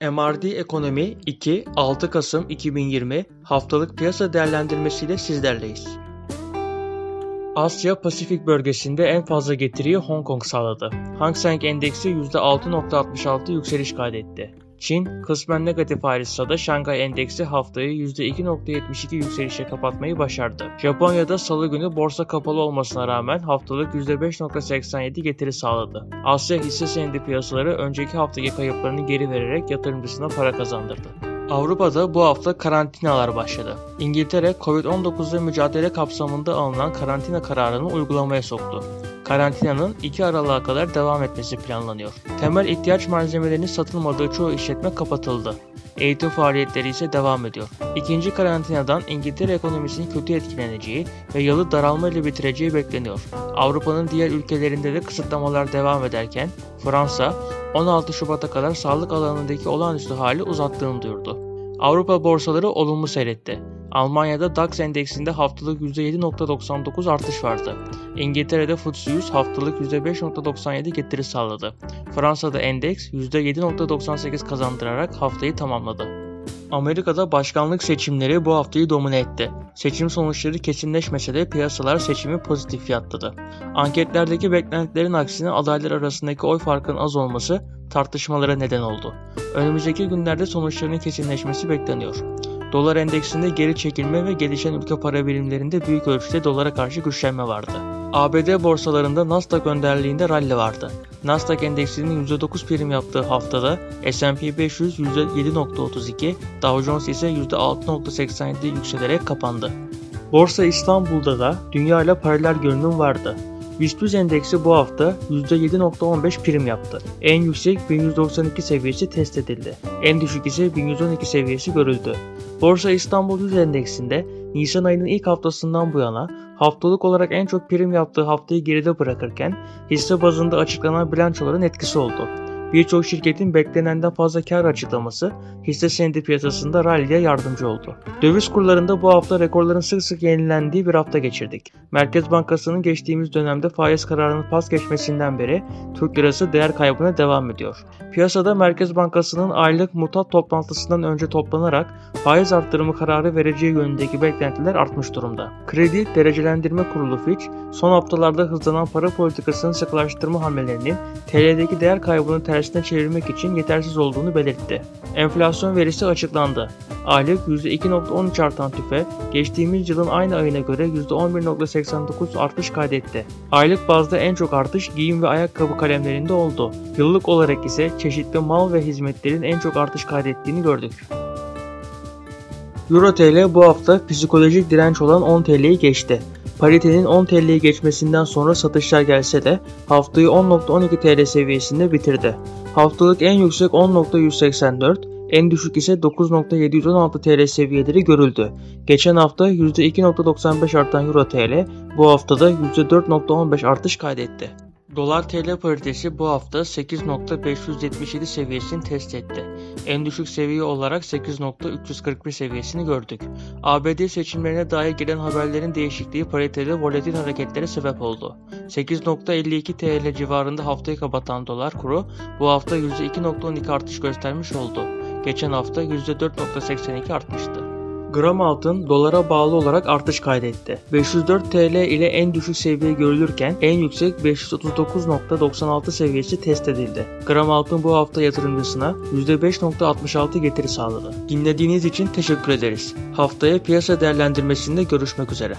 MRD Ekonomi 2 6 Kasım 2020 haftalık piyasa değerlendirmesiyle sizlerleyiz. Asya Pasifik bölgesinde en fazla getiriyi Hong Kong sağladı. Hang Seng Endeksi %6.66 yükseliş kaydetti. Çin, kısmen negatif ayrılsa da Şangay Endeksi haftayı %2.72 yükselişe kapatmayı başardı. Japonya'da salı günü borsa kapalı olmasına rağmen haftalık %5.87 getiri sağladı. Asya hisse senedi piyasaları önceki haftaki kayıplarını geri vererek yatırımcısına para kazandırdı. Avrupa'da bu hafta karantinalar başladı. İngiltere, Covid-19 ile mücadele kapsamında alınan karantina kararını uygulamaya soktu. Karantinanın 2 Aralık'a kadar devam etmesi planlanıyor. Temel ihtiyaç malzemelerinin satılmadığı çoğu işletme kapatıldı. Eğitim faaliyetleri ise devam ediyor. İkinci karantinadan İngiltere ekonomisinin kötü etkileneceği ve yılı daralma ile bitireceği bekleniyor. Avrupa'nın diğer ülkelerinde de kısıtlamalar devam ederken Fransa 16 Şubat'a kadar sağlık alanındaki olağanüstü hali uzattığını duyurdu. Avrupa borsaları olumlu seyretti. Almanya'da DAX endeksinde haftalık %7.99 artış vardı. İngiltere'de FTSE 100 haftalık %5.97 getiri sağladı. Fransa'da endeks %7.98 kazandırarak haftayı tamamladı. Amerika'da başkanlık seçimleri bu haftayı domine etti. Seçim sonuçları kesinleşmese de piyasalar seçimi pozitif fiyatladı. Anketlerdeki beklentilerin aksine adaylar arasındaki oy farkının az olması tartışmalara neden oldu. Önümüzdeki günlerde sonuçların kesinleşmesi bekleniyor. Dolar endeksinde geri çekilme ve gelişen ülke para birimlerinde büyük ölçüde dolara karşı güçlenme vardı. ABD borsalarında Nasdaq önderliğinde rally vardı. Nasdaq endeksinin %9 prim yaptığı haftada S&P 500 %7.32, Dow Jones ise %6.87 yükselerek kapandı. Borsa İstanbul'da da dünya ile paralel görünüm vardı. BIST endeksi bu hafta %7.15 prim yaptı. En yüksek 1192 seviyesi test edildi. En düşük ise 1112 seviyesi görüldü. Borsa İstanbul Yüz Endeksinde Nisan ayının ilk haftasından bu yana haftalık olarak en çok prim yaptığı haftayı geride bırakırken hisse bazında açıklanan bilançoların etkisi oldu. Birçok şirketin beklenenden fazla kar açıklaması hisse senedi piyasasında rally'e yardımcı oldu. Döviz kurlarında bu hafta rekorların sık sık yenilendiği bir hafta geçirdik. Merkez Bankası'nın geçtiğimiz dönemde faiz kararının pas geçmesinden beri Türk lirası değer kaybına devam ediyor. Piyasada Merkez Bankası'nın aylık mutat toplantısından önce toplanarak faiz arttırımı kararı vereceği yönündeki beklentiler artmış durumda. Kredi Derecelendirme Kurulu Fitch, son haftalarda hızlanan para politikasının sıkılaştırma hamlelerinin TL'deki değer kaybını tersine çevirmek için yetersiz olduğunu belirtti. Enflasyon verisi açıklandı. Aylık %2.13 artan tüfe, geçtiğimiz yılın aynı ayına göre %11.89 artış kaydetti. Aylık bazda en çok artış giyim ve ayakkabı kalemlerinde oldu. Yıllık olarak ise çeşitli mal ve hizmetlerin en çok artış kaydettiğini gördük. Euro TL bu hafta psikolojik direnç olan 10 TL'yi geçti. Paritenin 10 TL'yi geçmesinden sonra satışlar gelse de haftayı 10.12 TL seviyesinde bitirdi. Haftalık en yüksek 10.184, en düşük ise 9.716 TL seviyeleri görüldü. Geçen hafta %2.95 artan Euro TL bu haftada %4.15 artış kaydetti. Dolar TL paritesi bu hafta 8.577 seviyesini test etti. En düşük seviye olarak 8.341 seviyesini gördük. ABD seçimlerine dair gelen haberlerin değişikliği paritede volatil hareketlere sebep oldu. 8.52 TL civarında haftayı kapatan dolar kuru bu hafta %2.12 artış göstermiş oldu. Geçen hafta %4.82 artmıştı. Gram altın dolara bağlı olarak artış kaydetti. 504 TL ile en düşük seviye görülürken en yüksek 539.96 seviyesi test edildi. Gram altın bu hafta yatırımcısına %5.66 getiri sağladı. Dinlediğiniz için teşekkür ederiz. Haftaya piyasa değerlendirmesinde görüşmek üzere.